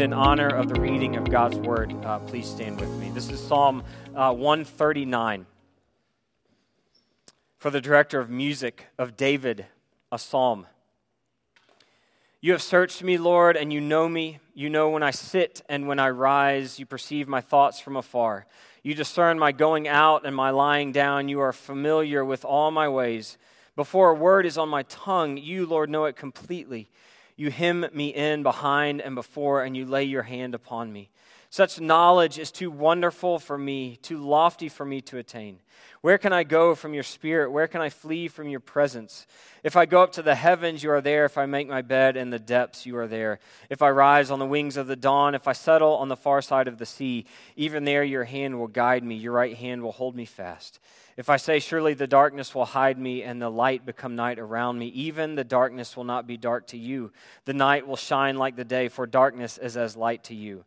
in honor of the reading of God's word, uh, please stand with me. This is Psalm uh, 139. For the director of music of David, a psalm. You have searched me, Lord, and you know me. You know when I sit and when I rise. You perceive my thoughts from afar. You discern my going out and my lying down. You are familiar with all my ways. Before a word is on my tongue, you, Lord, know it completely. You hem me in behind and before, and you lay your hand upon me. Such knowledge is too wonderful for me, too lofty for me to attain. Where can I go from your spirit? Where can I flee from your presence? If I go up to the heavens, you are there. If I make my bed in the depths, you are there. If I rise on the wings of the dawn, if I settle on the far side of the sea, even there your hand will guide me, your right hand will hold me fast. If I say, Surely the darkness will hide me and the light become night around me, even the darkness will not be dark to you. The night will shine like the day, for darkness is as light to you.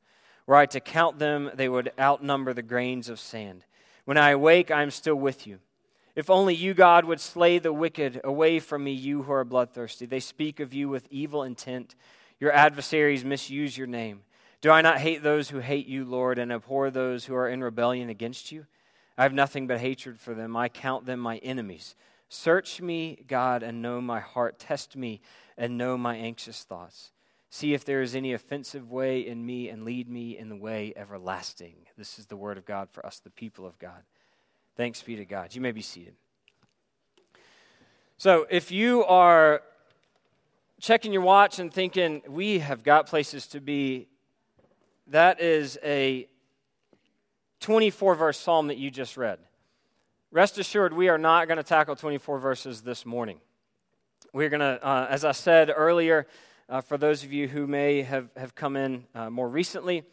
Were I to count them, they would outnumber the grains of sand. When I awake, I am still with you. If only you, God, would slay the wicked away from me, you who are bloodthirsty. They speak of you with evil intent. Your adversaries misuse your name. Do I not hate those who hate you, Lord, and abhor those who are in rebellion against you? I have nothing but hatred for them. I count them my enemies. Search me, God, and know my heart. Test me and know my anxious thoughts. See if there is any offensive way in me and lead me in the way everlasting. This is the word of God for us, the people of God. Thanks be to God. You may be seated. So, if you are checking your watch and thinking, we have got places to be, that is a 24 verse psalm that you just read. Rest assured, we are not going to tackle 24 verses this morning. We're going to, uh, as I said earlier, uh, for those of you who may have, have come in uh, more recently,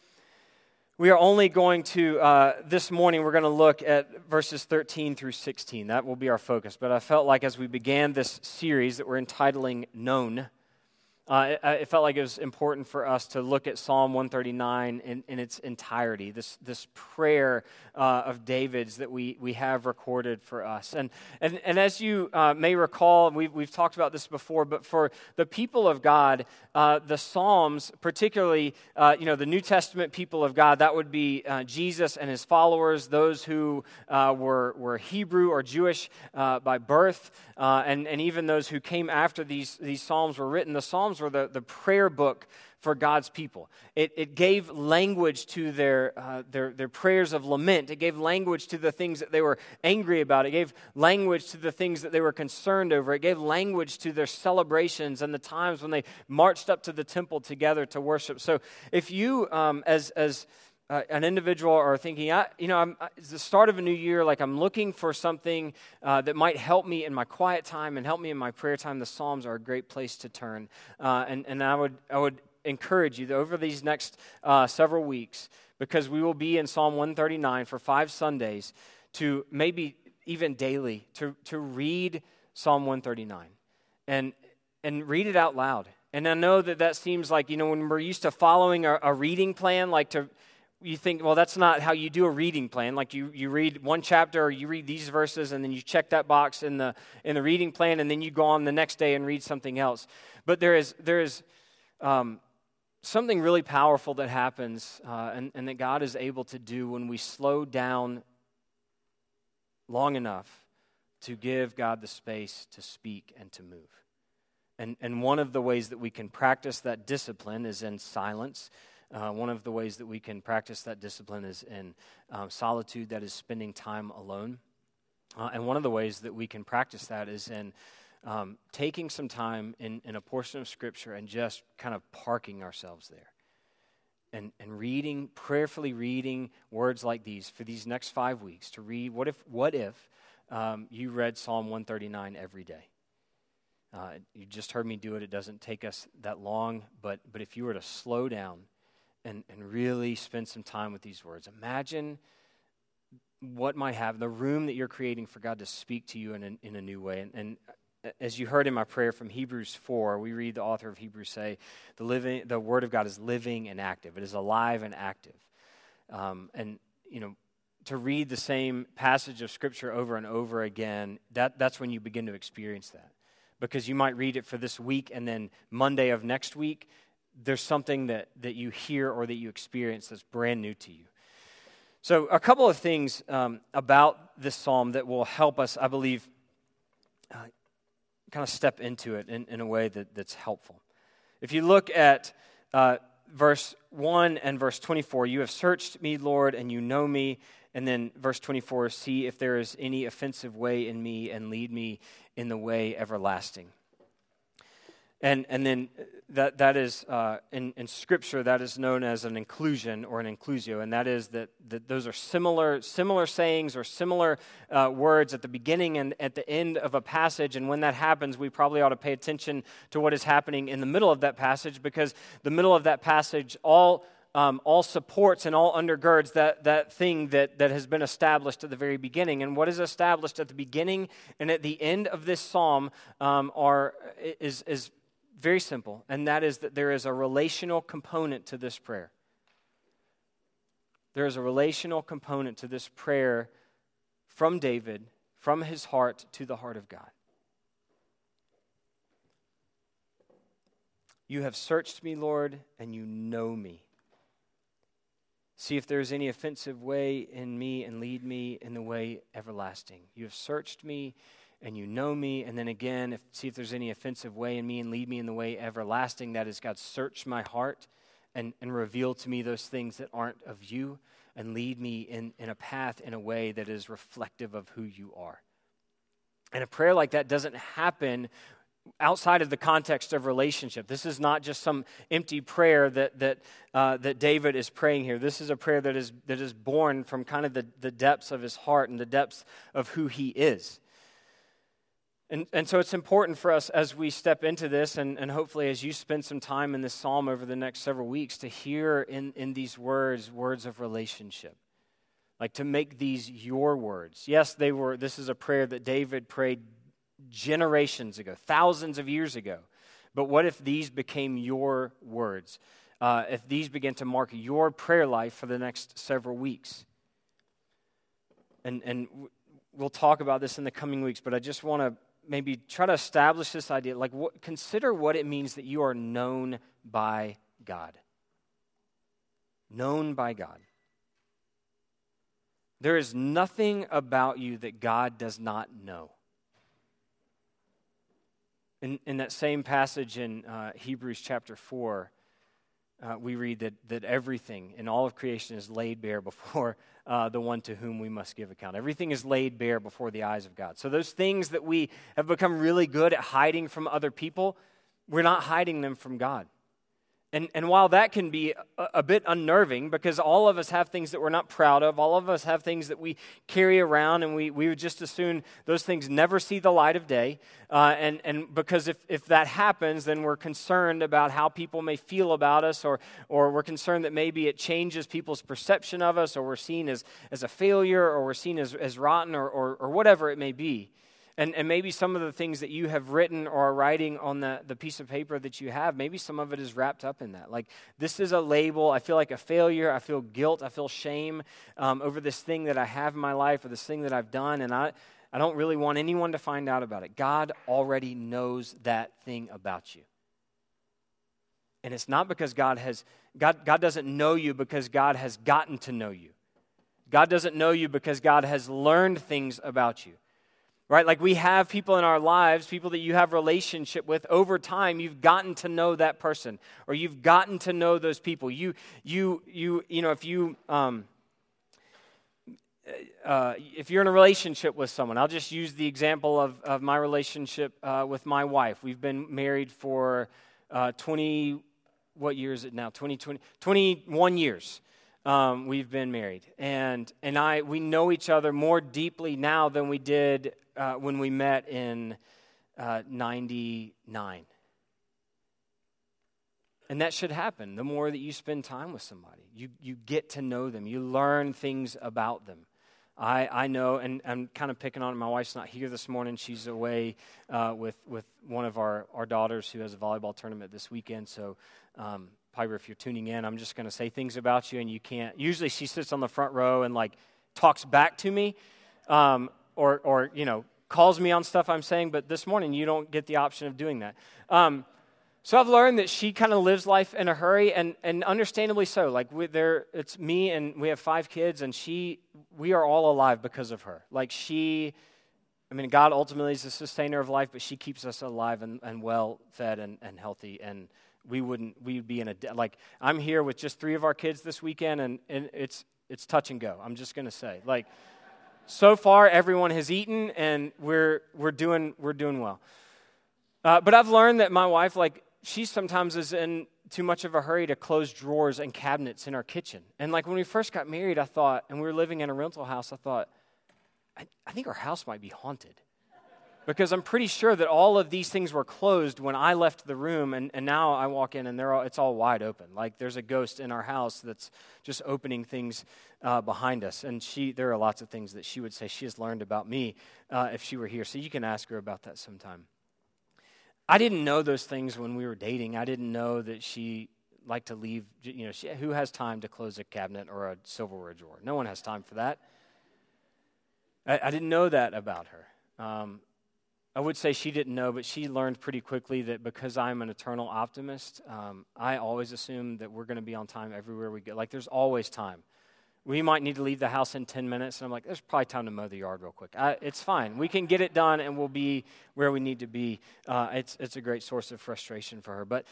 we are only going to, uh, this morning, we're going to look at verses 13 through 16. That will be our focus. But I felt like as we began this series that we're entitling Known, uh, it, it, felt like it was important for us to look at Psalm 139 in, in its entirety, this, this prayer uh, of David's that we, we have recorded for us. And, and, and as you uh, may recall, we've, we've talked about this before, but for the people of God, uh, the Psalms, particularly uh, you know, the New Testament people of God, that would be uh, Jesus and his followers, those who were, were Hebrew or Jewish by birth, and, and even those who came after these, these Psalms were written. The Psalms Psalms were the, the prayer book for God's people. It, it gave language to their, uh, their, their prayers of lament. It gave language to the things that they were angry about. It gave language to the things that they were concerned over. It gave language to their celebrations and the times when they marched up to the temple together to worship. So if you, um, as, as uh, an individual are thinking, I, you know, I'm, it's the start of a new year, like I'm looking for something uh, that might help me in my quiet time and help me in my prayer time, the Psalms are a great place to turn. Uh, and, and I would, I would encourage you that over these next uh, several weeks, because we will be in Psalm 139 for five Sundays, to maybe even daily, to, to read Psalm 139 and, and read it out loud. And I know that that seems like, you know, when we're used to following a, a reading plan, like to you think, well, that's not how you do a reading plan. Like you, you read one chapter or you read these verses and then you check that box in the, in the reading plan and then you go on the next day and read something else. But there is, there is um, something really powerful that happens uh, and, and that God is able to do when we slow down long enough to give God the space to speak and to move. And, and one of the ways that we can practice that discipline is in silence. Uh, one of the ways that we can practice that discipline is in um, solitude, that is spending time alone. Uh, and one of the ways that we can practice that is in um, taking some time in, in a portion of Scripture and just kind of parking ourselves there. And, and reading, prayerfully reading words like these for these next five weeks to read what if, what if um, you read Psalm 139 every day? Uh, you just heard me do it. It doesn't take us that long, but, but if you were to slow down and, and really spend some time with these words. Imagine what might have the room that you're creating for God to speak to you in a, in a new way. And, and as you heard in my prayer from Hebrews 4, we read the author of Hebrews say, the, living, the Word of God is living and active. It is alive and active. Um, and, you know, to read the same passage of Scripture over and over again, that, that's when you begin to experience that. Because you might read it for this week, and then Monday of next week, there's something that, that you hear or that you experience that's brand new to you. So, a couple of things um, about this psalm that will help us, I believe, uh, kind of step into it in, in a way that, that's helpful. If you look at uh, verse 1 and verse 24, you have searched me, Lord, and you know me. And then verse 24, see if there is any offensive way in me and lead me in the way everlasting. And, and then that, that is, uh, in, in Scripture, that is known as an inclusion or an inclusio, and that is that, that those are similar, similar sayings or similar uh, words at the beginning and at the end of a passage. And when that happens, we probably ought to pay attention to what is happening in the middle of that passage because the middle of that passage all. Um, all supports and all undergirds that, that thing that, that has been established at the very beginning. And what is established at the beginning and at the end of this psalm um, are, is, is very simple, and that is that there is a relational component to this prayer. There is a relational component to this prayer from David, from his heart to the heart of God. You have searched me, Lord, and you know me. See if there is any offensive way in me and lead me in the way everlasting. You have searched me and you know me. And then again, if, see if there's any offensive way in me and lead me in the way everlasting. That is, God, search my heart and, and reveal to me those things that aren't of you and lead me in, in a path in a way that is reflective of who you are. And a prayer like that doesn't happen outside of the context of relationship. This is not just some empty prayer that, that, uh, that David is praying here. This is a prayer that is, that is born from kind of the, the depths of his heart and the depths of who he is. And, and so it's important for us as we step into this, and, and hopefully as you spend some time in this psalm over the next several weeks, to hear in, in these words words of relationship. Like to make these your words. Yes, they were, this is a prayer that David prayed generations ago, thousands of years ago. But what if these became your words? Uh, if these begin to mark your prayer life for the next several weeks? And, and we'll talk about this in the coming weeks, but I just want to maybe try to establish this idea. Like, what, consider what it means that you are known by God. Known by God. There is nothing about you that God does not know. In, in that same passage in uh, Hebrews chapter 4, uh, we read that, that everything in all of creation is laid bare before uh, the one to whom we must give account. Everything is laid bare before the eyes of God. So, those things that we have become really good at hiding from other people, we're not hiding them from God. And, and while that can be a, a, bit unnerving because all of us have things that we're not proud of, all of us have things that we carry around, and we, we would just assume those things never see the light of day. Uh, and, and because if, if that happens, then we're concerned about how people may feel about us, or, or we're concerned that maybe it changes people's perception of us, or we're seen as, as a failure, or we're seen as, as rotten, or, or, or whatever it may be. And, and maybe some of the things that you have written or are writing on the, the piece of paper that you have, maybe some of it is wrapped up in that. Like, this is a label. I feel like a failure. I feel guilt. I feel shame um, over this thing that I have in my life or this thing that I've done. And I, I don't really want anyone to find out about it. God already knows that thing about you. And it's not because God has, God, God doesn't know you because God has gotten to know you. God doesn't know you because God has learned things about you right? Like we have people in our lives people that you have relationship with over time you've gotten to know that person or you've gotten to know those people. You you you you know if you um, uh, if you're in a relationship with someone i'll just use the example of, of my relationship uh, with my wife. We've been married for uh, 20 what year is it now? 2020 21 years um, we've been married. And and i we know each other more deeply now than we did uh, when we met in uh, 99. and that should happen the more that you spend time with somebody. You, you get to know them, you learn things about them. I, I know, and I'm kind of picking on it. My wife's not here this morning. She's away uh, with, with one of our, our daughters who has a volleyball tournament this weekend. So, um, Piper, if you're tuning in, I'm just going to say things about you, and you can't. Usually, she sits on the front row and like talks back to me, um, or, or, you know, calls me on stuff I'm saying, but this morning you don't get the option of doing that. Um, so I've learned that she kind of lives life in a hurry, and, and understandably so. Like we, there, it's me, and we have five kids, and she, we are all alive because of her. Like she, I mean, God ultimately is the sustainer of life, but she keeps us alive and, and well fed and, and healthy. And we wouldn't, we'd be in a like. I'm here with just three of our kids this weekend, and, and it's it's touch and go. I'm just gonna say, like, so far everyone has eaten, and we're we're doing we're doing well. Uh, but I've learned that my wife, like, she sometimes is in too much of a hurry to close drawers and cabinets in our kitchen. And like when we first got married, I thought, and we were living in a rental house, I thought, I, I think our house might be haunted. Because I'm pretty sure that all of these things were closed when I left the room, and, and now I walk in and they're all, it's all wide open. Like there's a ghost in our house that's just opening things uh, behind us. And she, there are lots of things that she would say she has learned about me uh, if she were here. So you can ask her about that sometime. I didn't know those things when we were dating. I didn't know that she liked to leave, you know, she, who has time to close a cabinet or a silverware drawer? No one has time for that. I, I didn't know that about her. Um, I would say she didn't know, but she learned pretty quickly that because I'm an eternal optimist, um, I always assume that we're going to be on time everywhere we go. Like, there's always time we might need to leave the house in 10 minutes. And I'm like, there's probably time to mow the yard real quick. I, it's fine. We can get it done and we'll be where we need to be. Uh, it's, it's a great source of frustration for her. But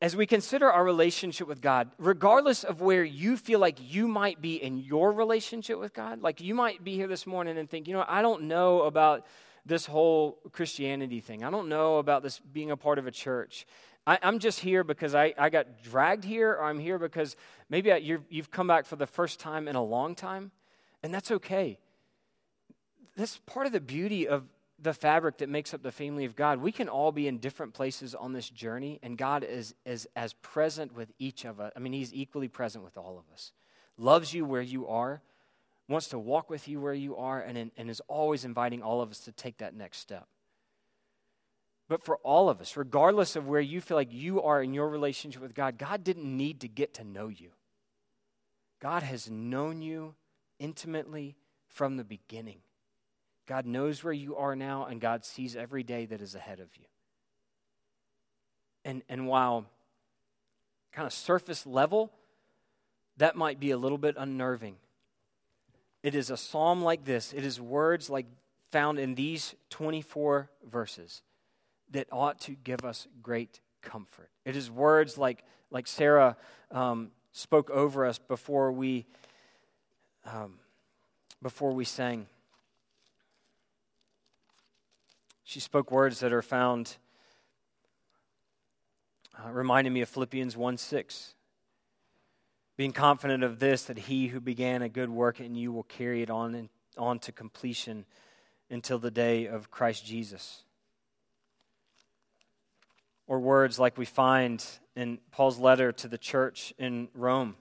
as we consider our relationship with God, regardless of where you feel like you might be in your relationship with God, like you might be here this morning and think, you know, I don't know about this whole Christianity thing. I don't know about this being a part of a church. I, am just here because I, I got dragged here, or I'm here because maybe I, you've come back for the first time in a long time, and that's okay. That's part of the beauty of the fabric that makes up the family of God. We can all be in different places on this journey, and God is, is as present with each of us. I mean, He's equally present with all of us. Loves you where you are, wants to walk with you where you are, and, and is always inviting all of us to take that next step but for all of us, regardless of where you feel like you are in your relationship with God, God didn't need to get to know you. God has known you intimately from the beginning. God knows where you are now, and God sees every day that is ahead of you. And, and while kind of surface level, that might be a little bit unnerving. It is a psalm like this, it is words like found in these 24 verses that ought to give us great comfort. It is words like, like Sarah um, spoke over us before we, um, before we sang. She spoke words that are found, uh, reminding me of Philippians 1 6. Being confident of this, that he who began a good work in you will carry it on, in, on to completion until the day of Christ Jesus or words like we find in Paul's letter to the church in Rome.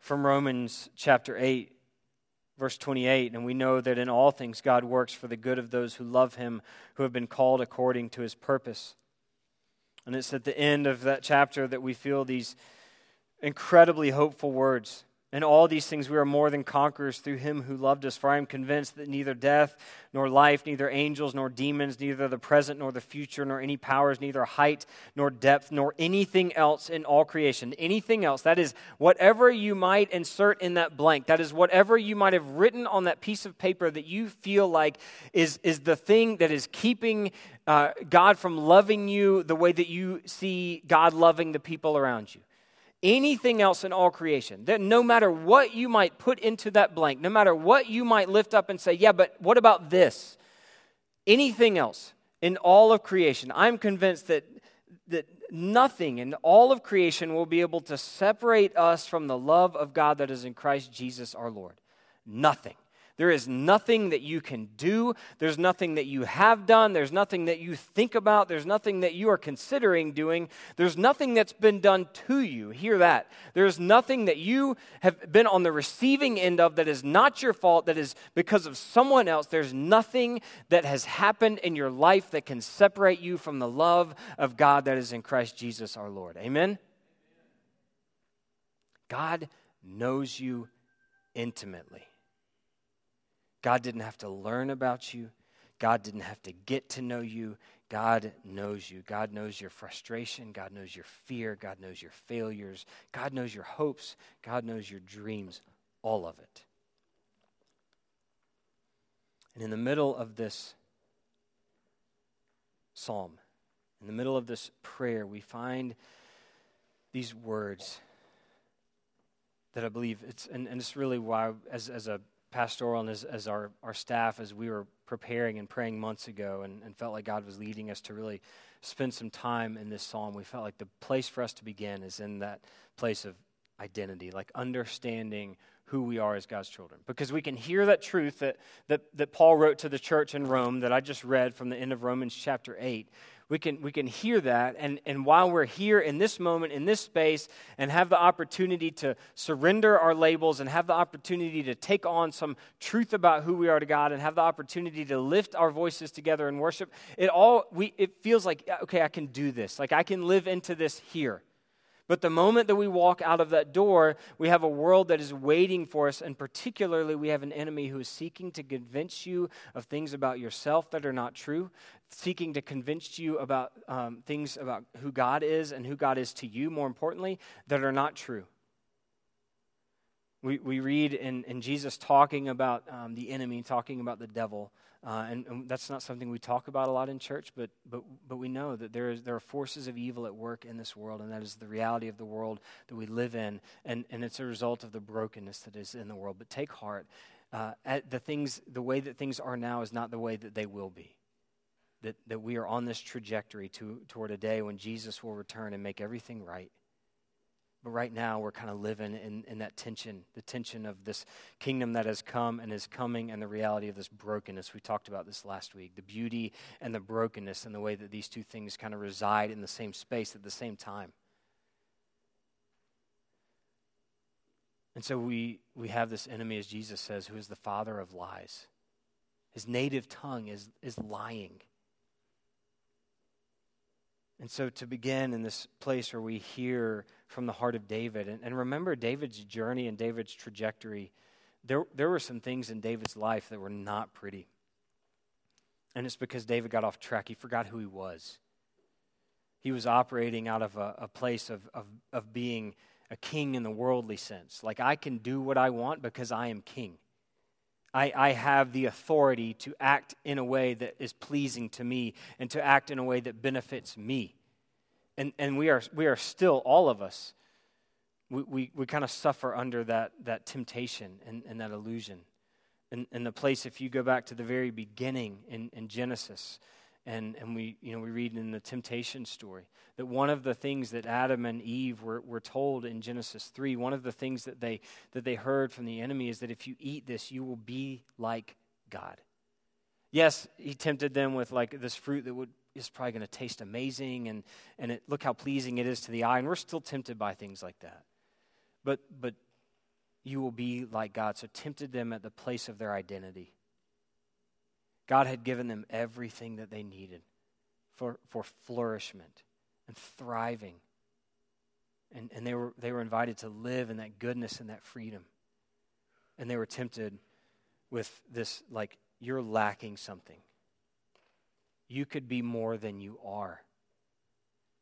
From Romans chapter 8, verse 28, and we know that in all things God works for the good of those who love him, who have been called according to his purpose. And it's at the end of that chapter that we feel these incredibly hopeful words. In all these things, we are more than conquerors through him who loved us. For I am convinced that neither death, nor life, neither angels, nor demons, neither the present, nor the future, nor any powers, neither height, nor depth, nor anything else in all creation, anything else, that is, whatever you might insert in that blank, that is, whatever you might have written on that piece of paper that you feel like is, is the thing that is keeping uh, God from loving you the way that you see God loving the people around you anything else in all creation. That no matter what you might put into that blank, no matter what you might lift up and say, yeah, but what about this? Anything else in all of creation, I'm convinced that, that nothing in all of creation will be able to separate us from the love of God that is in Christ Jesus our Lord. Nothing. There is nothing that you can do. There's nothing that you have done. There's nothing that you think about. There's nothing that you are considering doing. There's nothing that's been done to you. Hear that. There's nothing that you have been on the receiving end of that is not your fault, that is because of someone else. There's nothing that has happened in your life that can separate you from the love of God that is in Christ Jesus our Lord. Amen? God knows you intimately. God didn't have to learn about you. God didn't have to get to know you. God knows you. God knows your frustration. God knows your fear. God knows your failures. God knows your hopes. God knows your dreams. All of it. And in the middle of this psalm, in the middle of this prayer, we find these words that I believe it's, and, and it's really why, as, as a pastoral and as, as our, our staff, as we were preparing and praying months ago and, and felt like God was leading us to really spend some time in this psalm, we felt like the place for us to begin is in that place of identity, like understanding who we are as God's children. Because we can hear that truth that, that, that Paul wrote to the church in Rome that I just read from the end of Romans chapter 8, we can, we can hear that. And, and while we're here in this moment, in this space, and have the opportunity to surrender our labels and have the opportunity to take on some truth about who we are to God and have the opportunity to lift our voices together in worship, it all, we, it feels like, okay, I can do this. Like I can live into this here. But the moment that we walk out of that door, we have a world that is waiting for us, and particularly, we have an enemy who is seeking to convince you of things about yourself that are not true, seeking to convince you about um, things about who God is and who God is to you, more importantly, that are not true. We, we read in, in Jesus talking about um, the enemy, talking about the devil, uh, and, and, that's not something we talk about a lot in church, but, but, but we know that there, is, there are forces of evil at work in this world, and that is the reality of the world that we live in, and, and it's a result of the brokenness that is in the world. But take heart. Uh, the things, the way that things are now is not the way that they will be. That, that we are on this trajectory to, toward a day when Jesus will return and make everything right. But right now, we're kind of living in, in that tension the tension of this kingdom that has come and is coming, and the reality of this brokenness. We talked about this last week the beauty and the brokenness, and the way that these two things kind of reside in the same space at the same time. And so we, we have this enemy, as Jesus says, who is the father of lies. His native tongue is, is lying. And so to begin in this place where we hear from the heart of David, and, and remember David's journey and David's trajectory, there, there were some things in David's life that were not pretty. And it's because David got off track. He forgot who he was. He was operating out of a, a place of, of, of being a king in the worldly sense. Like, I can do what I want because I am king. I, I have the authority to act in a way that is pleasing to me and to act in a way that benefits me. And, and we, are, we are still, all of us, we, we, we kind of suffer under that, that temptation and, and that illusion. And, and the place, if you go back to the very beginning in, in Genesis, and, and we, you know, we read in the temptation story that one of the things that Adam and Eve were, were told in Genesis 3, one of the things that they, that they heard from the enemy is that if you eat this, you will be like God. Yes, he tempted them with like this fruit that would, is probably going to taste amazing and, and it, look how pleasing it is to the eye. And we're still tempted by things like that. But, but you will be like God. So tempted them at the place of their identity. God had given them everything that they needed for, for flourishment and thriving. And, and they, were, they were invited to live in that goodness and that freedom. And they were tempted with this, like, you're lacking something. You could be more than you are.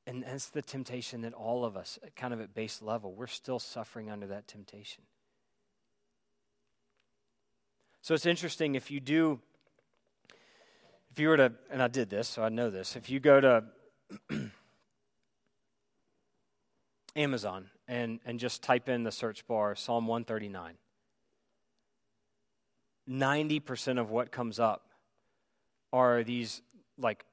And that's the temptation that all of us, kind of at base level, we're still suffering under that temptation. So it's interesting if you do if you were to, and I did this, so I know this, if you go to Amazon and, and just type in the search bar Psalm 139, 90% of what comes up are these, like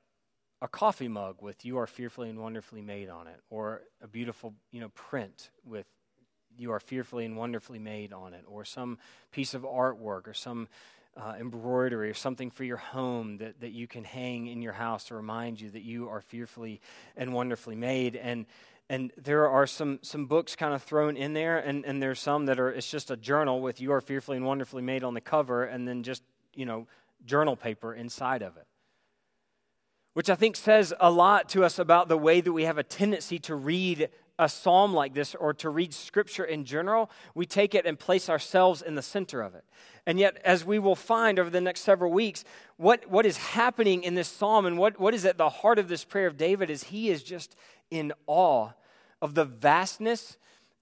a coffee mug with You are fearfully and wonderfully made on it, or a beautiful, you know, print with you are fearfully and wonderfully made on it, or some piece of artwork, or some uh, embroidery, or something for your home that, that you can hang in your house to remind you that you are fearfully and wonderfully made. And and there are some some books kind of thrown in there, and, and there's some that are it's just a journal with you are fearfully and wonderfully made on the cover, and then just you know journal paper inside of it which I think says a lot to us about the way that we have a tendency to read a psalm like this or to read scripture in general. We take it and place ourselves in the center of it. And yet, as we will find over the next several weeks, what, what is happening in this psalm and what, what is at the heart of this prayer of David is he is just in awe of the vastness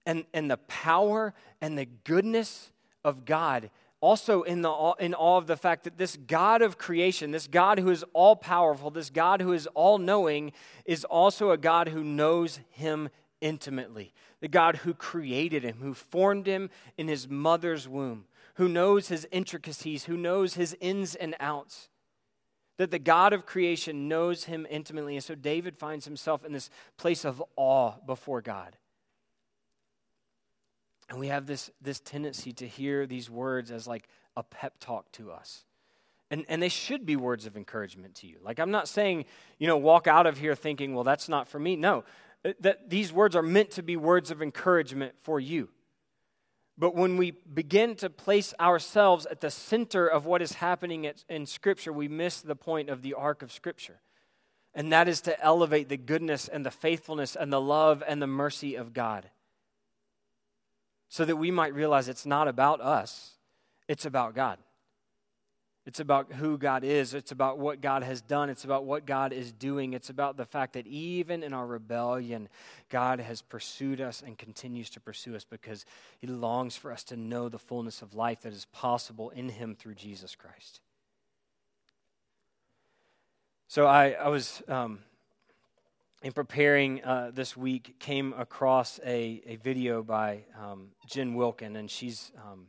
and, and the power and the goodness of God also in, the, in awe of the fact that this God of creation, this God who is all powerful, this God who is all knowing, is also a God who knows him intimately. The God who created him, who formed him in his mother's womb, who knows his intricacies, who knows his ins and outs. That the God of creation knows him intimately. And so David finds himself in this place of awe before God. And we have this, this tendency to hear these words as like a pep talk to us. And, and they should be words of encouragement to you. Like, I'm not saying, you know, walk out of here thinking, well, that's not for me. No, Uh, that these words are meant to be words of encouragement for you. But when we begin to place ourselves at the center of what is happening in Scripture, we miss the point of the arc of Scripture. And that is to elevate the goodness and the faithfulness and the love and the mercy of God so that we might realize it's not about us, it's about God. It's about who God is. It's about what God has done. It's about what God is doing. It's about the fact that even in our rebellion, God has pursued us and continues to pursue us because He longs for us to know the fullness of life that is possible in Him through Jesus Christ. So I, I was um, in preparing uh, this week, came across a, a video by um, Jen Wilkin, and she's um,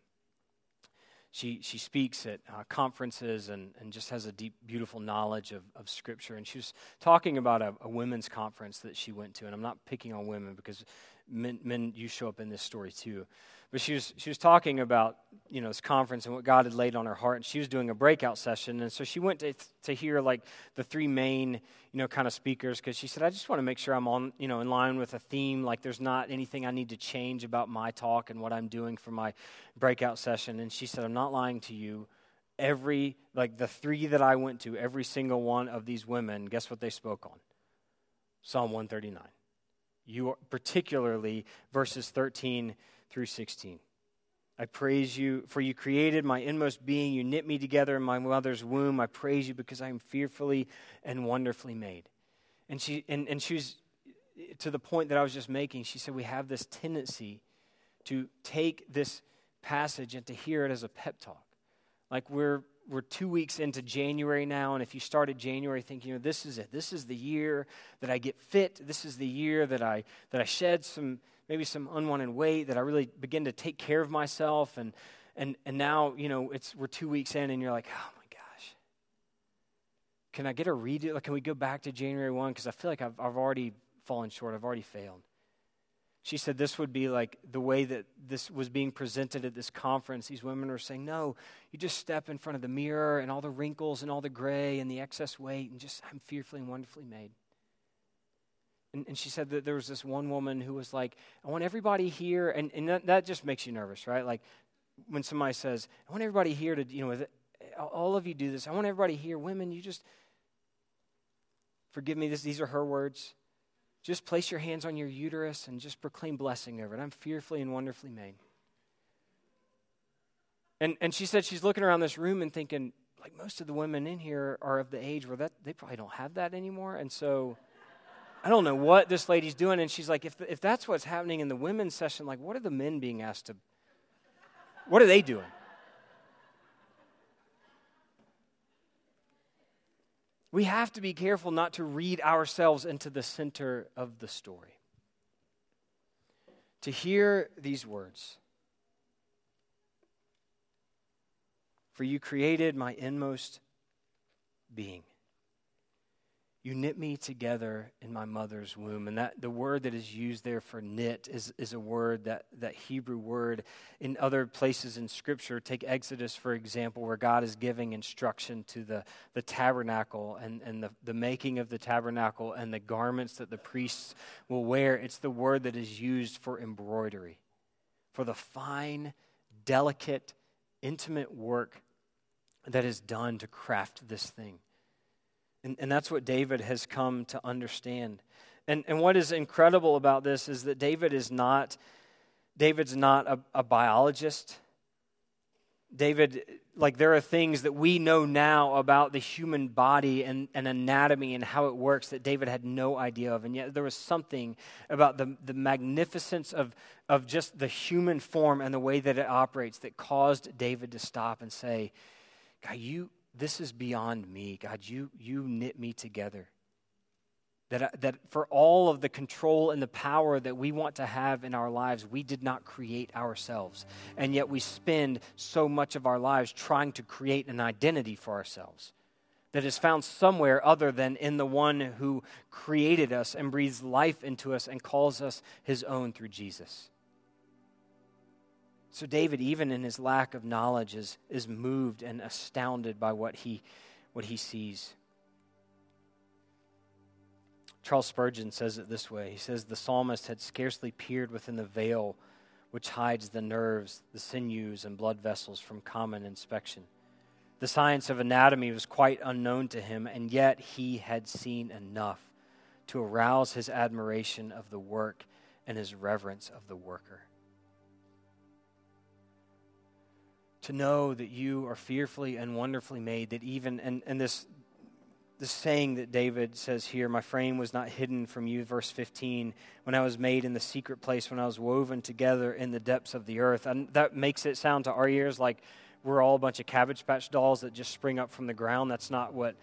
she she speaks at uh, conferences and, and just has a deep, beautiful knowledge of, of Scripture. And she was talking about a, a women's conference that she went to, and I'm not picking on women because men, men you show up in this story too. But she was, she was talking about, you know, this conference and what God had laid on her heart. And she was doing a breakout session. And so she went to, to hear, like, the three main, you know, kind of speakers because she said, I just want to make sure I'm on, you know, in line with a theme. Like, there's not anything I need to change about my talk and what I'm doing for my breakout session. And she said, I'm not lying to you. Every, like, the three that I went to, every single one of these women, guess what they spoke on? Psalm 139. You, particularly verses 13 through 16. I praise you, for you created my inmost being. You knit me together in my mother's womb. I praise you because I am fearfully and wonderfully made. And she, and, and she was to the point that I was just making. She said, We have this tendency to take this passage and to hear it as a pep talk. Like we're, we're two weeks into January now, and if you started January thinking, you know, this is it, this is the year that I get fit, this is the year that I, that I shed some maybe some unwanted weight, that I really begin to take care of myself. And, and, and now, you know, it's, we're two weeks in and you're like, oh my gosh, can I get a redo? Like, can we go back to January 1? Because I feel like I've, I've already fallen short. I've already failed. She said this would be like the way that this was being presented at this conference. These women were saying, No, you just step in front of the mirror and all the wrinkles and all the gray and the excess weight, and just, I'm fearfully and wonderfully made. And, and, she said that there was this one woman who was like, I want everybody here, and, and that, that just makes you nervous, right? Like when somebody says, I want everybody here to, you know, all of you do this. I want everybody here, women, you just, forgive me, this, these are her words. Just place your hands on your uterus and just proclaim blessing over it. I'm fearfully and wonderfully made. And, and she said she's looking around this room and thinking, like most of the women in here are of the age where that they probably don't have that anymore. And so I don't know what this lady's doing. And she's like, if, if that's what's happening in the women's session, like, what are the men being asked to, what are they doing? We have to be careful not to read ourselves into the center of the story. To hear these words For you created my inmost being. You knit me together in my mother's womb. And that the word that is used there for knit is, is a word, that, that Hebrew word in other places in Scripture. Take Exodus, for example, where God is giving instruction to the, the tabernacle and, and the, the making of the tabernacle and the garments that the priests will wear. It's the word that is used for embroidery, for the fine, delicate, intimate work that is done to craft this thing. And, and that's what David has come to understand. And, and what is incredible about this is that David is not, David's not a, a biologist. David, like, there are things that we know now about the human body and, and anatomy and how it works that David had no idea of. And yet, there was something about the, the magnificence of, of just the human form and the way that it operates that caused David to stop and say, God, you, this is beyond me. God, you, you knit me together. That, uh, that for all of the control and the power that we want to have in our lives, we did not create ourselves. And yet we spend so much of our lives trying to create an identity for ourselves that is found somewhere other than in the one who created us and breathes life into us and calls us his own through Jesus. So, David, even in his lack of knowledge, is, is moved and astounded by what he, what he sees. Charles Spurgeon says it this way He says, The psalmist had scarcely peered within the veil which hides the nerves, the sinews, and blood vessels from common inspection. The science of anatomy was quite unknown to him, and yet he had seen enough to arouse his admiration of the work and his reverence of the worker. To know that you are fearfully and wonderfully made, that even, and, and this, this saying that David says here, my frame was not hidden from you, verse 15, when I was made in the secret place, when I was woven together in the depths of the earth. And that makes it sound to our ears like we're all a bunch of Cabbage Patch dolls that just spring up from the ground. That's not what,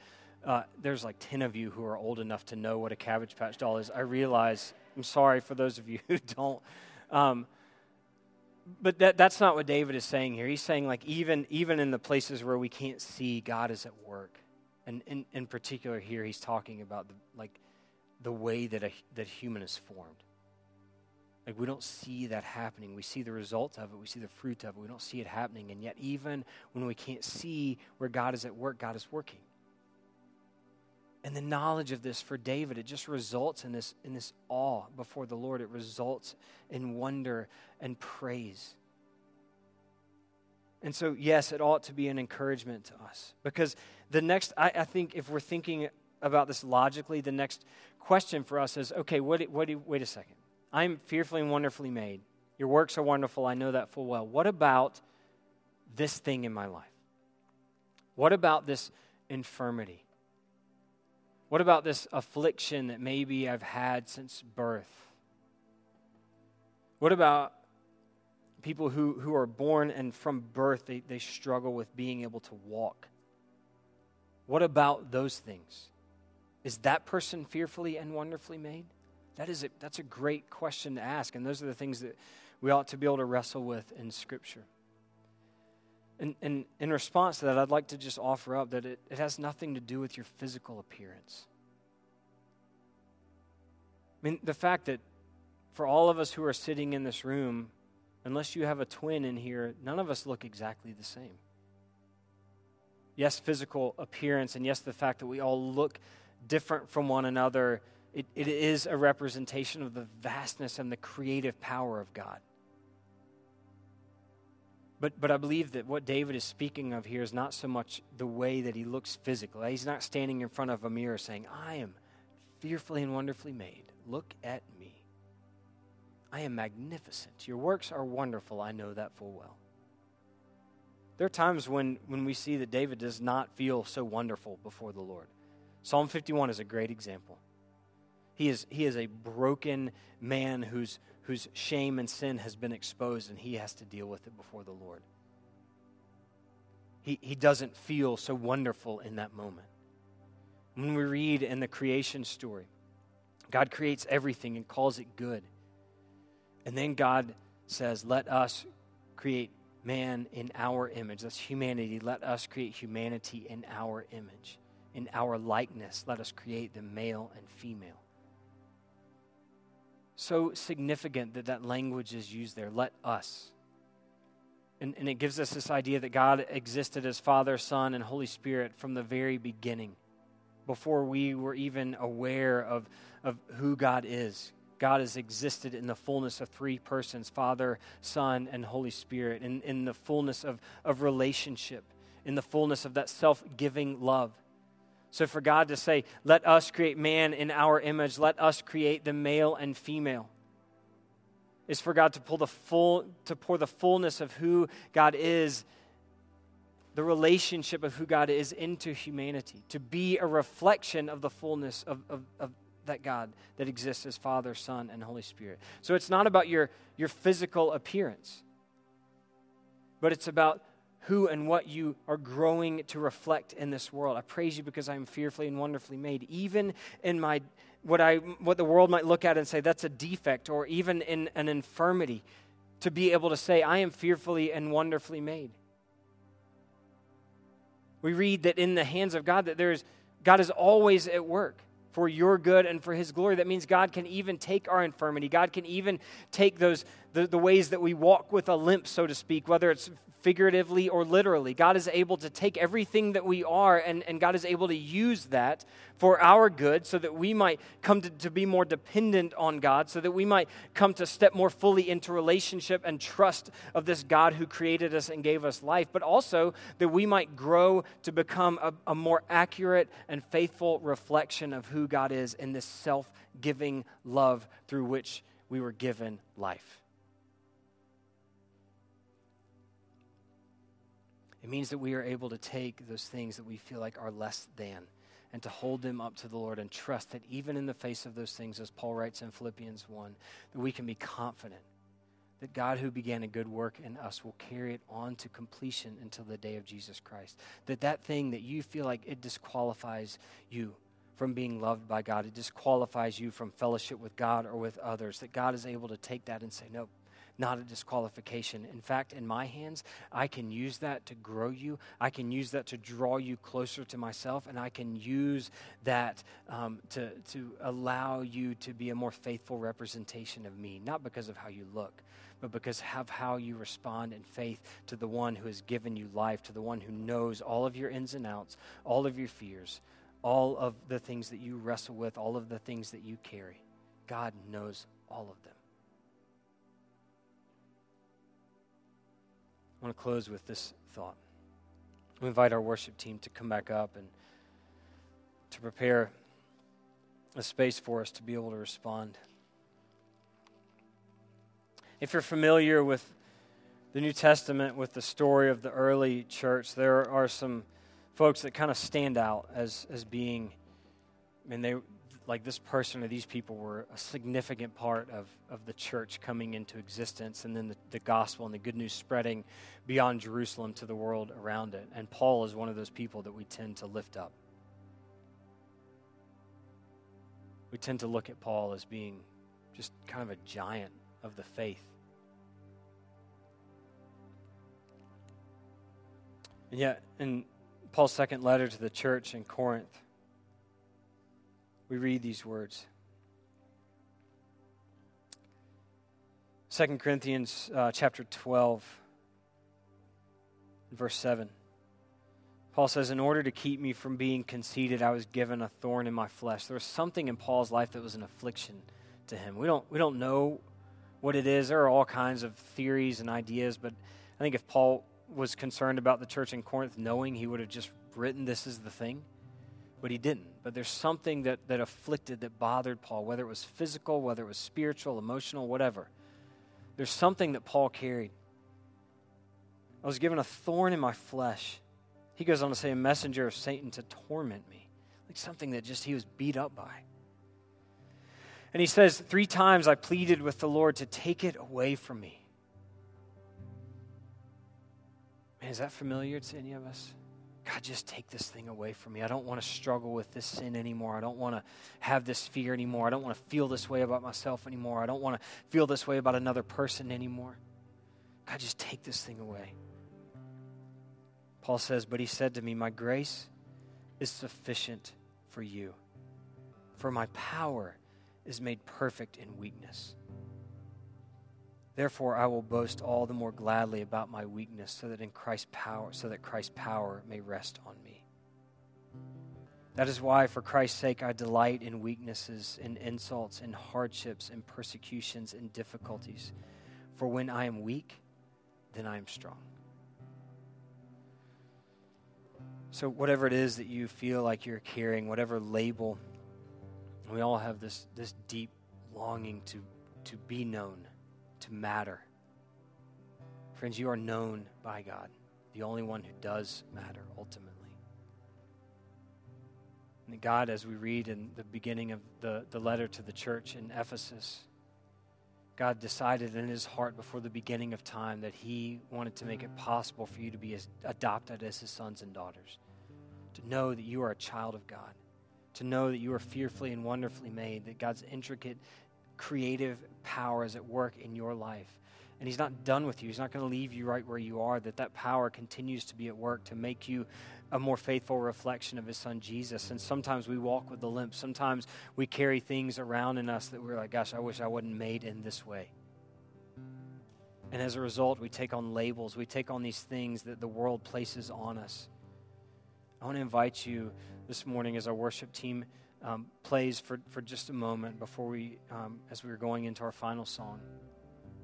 uh, there's like 10 of you who are old enough to know what a Cabbage Patch doll is. I realize, I'm sorry for those of you who don't. Um, but that, that's not what David is saying here. He's saying, like, even, even in the places where we can't see, God is at work. And in, in particular, here, he's talking about, the, like, the way that a that human is formed. Like, we don't see that happening. We see the result of it, we see the fruit of it. We don't see it happening. And yet, even when we can't see where God is at work, God is working. And the knowledge of this for David, it just results in this, in this awe before the Lord. It results in wonder and praise. And so, yes, it ought to be an encouragement to us. Because the next, I, I think if we're thinking about this logically, the next question for us is okay, what, what, wait a second. I'm fearfully and wonderfully made. Your works are wonderful. I know that full well. What about this thing in my life? What about this infirmity? What about this affliction that maybe I've had since birth? What about people who, who are born and from birth they, they struggle with being able to walk? What about those things? Is that person fearfully and wonderfully made? That is a, that's a great question to ask, and those are the things that we ought to be able to wrestle with in Scripture. And, and in response to that, I'd like to just offer up that it, it has nothing to do with your physical appearance. I mean, the fact that for all of us who are sitting in this room, unless you have a twin in here, none of us look exactly the same. Yes, physical appearance, and yes, the fact that we all look different from one another, it, it is a representation of the vastness and the creative power of God. But, but I believe that what David is speaking of here is not so much the way that he looks physically. He's not standing in front of a mirror saying, I am fearfully and wonderfully made. Look at me. I am magnificent. Your works are wonderful. I know that full well. There are times when, when we see that David does not feel so wonderful before the Lord. Psalm 51 is a great example. He is, he is a broken man whose, whose shame and sin has been exposed, and he has to deal with it before the Lord. He, he doesn't feel so wonderful in that moment. When we read in the creation story, God creates everything and calls it good. And then God says, Let us create man in our image. That's humanity. Let us create humanity in our image. in our likeness. Let us create the male and female. So significant that that language is used there. Let us. And, and it gives us this idea that God existed as Father, Son, and Holy Spirit from the very beginning, before we were even aware of, of who God is. God has existed in the fullness of three persons Father, Son, and Holy Spirit, in, in the fullness of, of relationship, in the fullness of that self giving love. So, for God to say, let us create man in our image, let us create the male and female, is for God to pull the full to pour the fullness of who God is, the relationship of who God is into humanity, to be a reflection of the fullness of, of, of that God that exists as Father, Son, and Holy Spirit. So it's not about your, your physical appearance, but it's about who and what you are growing to reflect in this world. I praise you because I am fearfully and wonderfully made. Even in my what I what the world might look at and say that's a defect, or even in an infirmity, to be able to say, I am fearfully and wonderfully made. We read that in the hands of God that there's God is always at work for your good and for his glory. That means God can even take our infirmity. God can even take those the, the ways that we walk with a limp, so to speak, whether it's figuratively or literally. God is able to take everything that we are, and, and God is able to use that for our good so that we might come to, to be more dependent on God, so that we might come to step more fully into relationship and trust of this God who created us and gave us life, but also that we might grow to become a, a more accurate and faithful reflection of who God is in this self giving love through which we were given life. It means that we are able to take those things that we feel like are less than and to hold them up to the Lord and trust that even in the face of those things, as Paul writes in Philippians 1, that we can be confident that God who began a good work in us will carry it on to completion until the day of Jesus Christ. That that thing that you feel like it disqualifies you from being loved by God, it disqualifies you from fellowship with God or with others, that God is able to take that and say, nope, not a disqualification. In fact, in my hands, I can use that to grow you. I can use that to draw you closer to myself, and I can use that um, to, to allow you to be a more faithful representation of me, not because of how you look, but because of how you respond in faith to the one who has given you life, to the one who knows all of your ins and outs, all of your fears, all of the things that you wrestle with, all of the things that you carry. God knows all of them. I want to close with this thought. We invite our worship team to come back up and to prepare a space for us to be able to respond. If you're familiar with the New Testament, with the story of the early church, there are some folks that kind of stand out as, as being, I mean, they, like this person or these people were a significant part of, of the church coming into existence and then the, the gospel and the good news spreading beyond Jerusalem to the world around it. And Paul is one of those people that we tend to lift up. We tend to look at Paul as being just kind of a giant of the faith. And yet, in Paul's second letter to the church in Corinth, we read these words. 2 Corinthians uh, chapter 12, verse 7. Paul says, In order to keep me from being conceited, I was given a thorn in my flesh. There was something in Paul's life that was an affliction to him. We don't, we don't know what it is. There are all kinds of theories and ideas, but I think if Paul was concerned about the church in Corinth knowing, he would have just written this is the thing but he didn't. But there's something that, that afflicted, that bothered Paul, whether it was physical, whether it was spiritual, emotional, whatever. There's something that Paul carried. I was given a thorn in my flesh. He goes on to say, a messenger of Satan to torment me. Like something that just he was beat up by. And he says, Three times I pleaded with the Lord to take it away from me. Man, is that familiar to any of us? God, just take this thing away from me. I don't want to struggle with this sin anymore. I don't want to have this fear anymore. I don't want to feel this way about myself anymore. I don't want to feel this way about another person anymore. God, just take this thing away. Paul says, But he said to me, My grace is sufficient for you. For my power is made perfect in weakness. Therefore, I will boast all the more gladly about my weakness, so that in Christ's power, so that Christ's power may rest on me. That is why, for Christ's sake, I delight in weaknesses, in insults, in hardships, in persecutions, in difficulties. For when I am weak, then I am strong. So, whatever it is that you feel like you're carrying, whatever label, we all have this, this deep longing to, to be known, to matter. Friends, you are known by God, the only one who does matter ultimately. And God, as we read in the beginning of the, the letter to the church in Ephesus, God decided in his heart before the beginning of time that he wanted to make it possible for you to be as adopted as his sons and daughters, to know that you are a child of God, to know that you are fearfully and wonderfully made, that God's intricate creative power is at work in your life. And he's not done with you. He's not going to leave you right where you are, that that power continues to be at work to make you a more faithful reflection of his son Jesus. And sometimes we walk with the limp. Sometimes we carry things around in us that we're like, gosh, I wish I wasn't made in this way. And as a result, we take on labels. We take on these things that the world places on us. I want to invite you this morning as our worship team um, plays for, for just a moment before we, um, as we are going into our final song.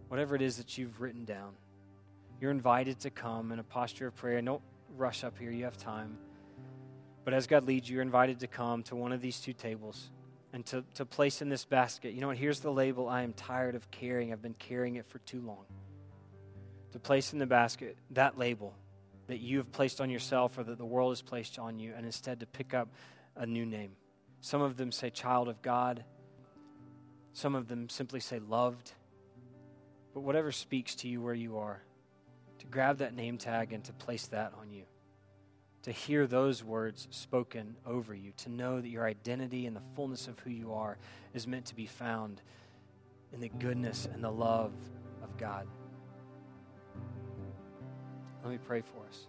Whatever it is that you've written down, you're invited to come in a posture of prayer. Don't rush up here, you have time. But as God leads you, you're invited to come to one of these two tables and to, to place in this basket. You know what? Here's the label I am tired of carrying. I've been carrying it for too long. To place in the basket that label that you have placed on yourself or that the world has placed on you, and instead to pick up a new name. Some of them say child of God, some of them simply say loved. But whatever speaks to you where you are, to grab that name tag and to place that on you. To hear those words spoken over you, to know that your identity and the fullness of who you are is meant to be found in the goodness and the love of God. Let me pray for us.